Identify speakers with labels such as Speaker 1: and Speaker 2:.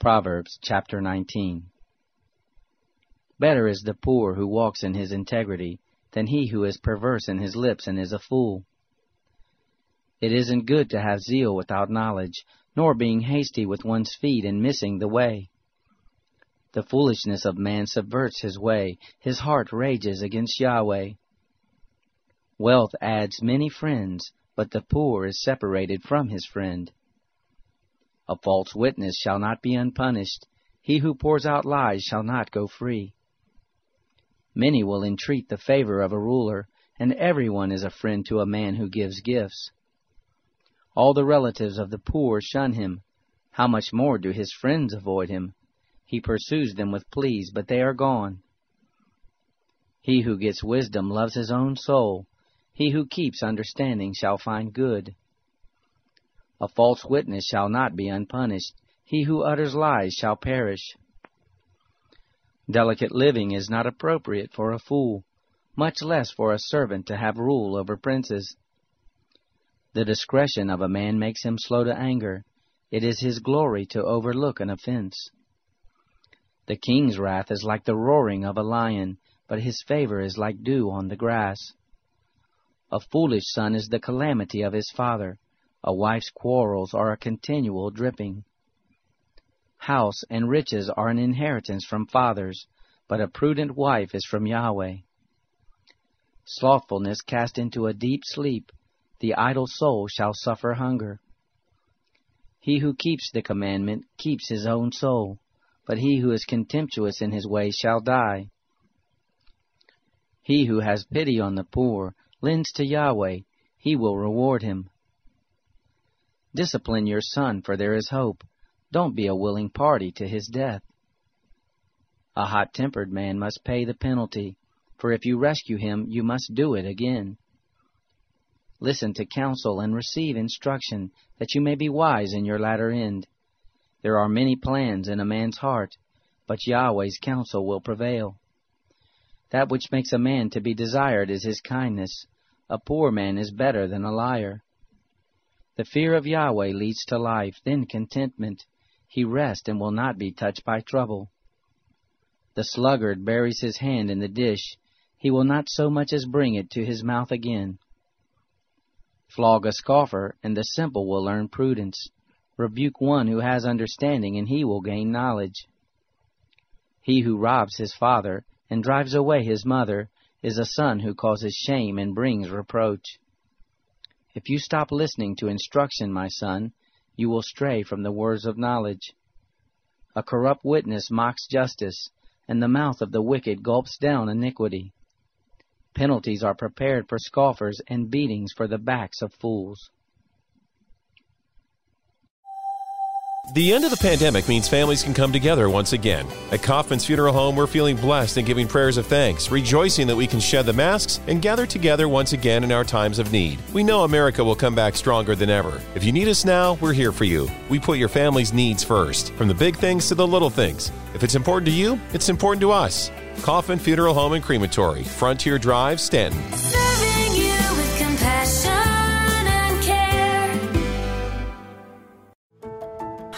Speaker 1: Proverbs chapter 19 Better is the poor who walks in his integrity than he who is perverse in his lips and is a fool. It isn't good to have zeal without knowledge, nor being hasty with one's feet and missing the way. The foolishness of man subverts his way, his heart rages against Yahweh. Wealth adds many friends, but the poor is separated from his friend. A false witness shall not be unpunished. He who pours out lies shall not go free. Many will entreat the favor of a ruler, and everyone is a friend to a man who gives gifts. All the relatives of the poor shun him. How much more do his friends avoid him? He pursues them with pleas, but they are gone. He who gets wisdom loves his own soul. He who keeps understanding shall find good. A false witness shall not be unpunished. He who utters lies shall perish. Delicate living is not appropriate for a fool, much less for a servant to have rule over princes. The discretion of a man makes him slow to anger. It is his glory to overlook an offense. The king's wrath is like the roaring of a lion, but his favor is like dew on the grass. A foolish son is the calamity of his father a wife's quarrels are a continual dripping. House and riches are an inheritance from fathers, but a prudent wife is from Yahweh. Slothfulness cast into a deep sleep, the idle soul shall suffer hunger. He who keeps the commandment keeps his own soul, but he who is contemptuous in his way shall die. He who has pity on the poor lends to Yahweh, he will reward him. Discipline your son, for there is hope. Don't be a willing party to his death. A hot tempered man must pay the penalty, for if you rescue him, you must do it again. Listen to counsel and receive instruction, that you may be wise in your latter end. There are many plans in a man's heart, but Yahweh's counsel will prevail. That which makes a man to be desired is his kindness. A poor man is better than a liar. The fear of Yahweh leads to life, then contentment. He rests and will not be touched by trouble. The sluggard buries his hand in the dish. He will not so much as bring it to his mouth again. Flog a scoffer, and the simple will learn prudence. Rebuke one who has understanding, and he will gain knowledge. He who robs his father and drives away his mother is a son who causes shame and brings reproach. If you stop listening to instruction, my son, you will stray from the words of knowledge. A corrupt witness mocks justice, and the mouth of the wicked gulps down iniquity. Penalties are prepared for scoffers and beatings for the backs of fools.
Speaker 2: The end of the pandemic means families can come together once again. At Kaufman's Funeral Home, we're feeling blessed and giving prayers of thanks, rejoicing that we can shed the masks and gather together once again in our times of need. We know America will come back stronger than ever. If you need us now, we're here for you. We put your family's needs first, from the big things to the little things. If it's important to you, it's important to us. Kaufman Funeral Home and Crematory, Frontier Drive, Stanton.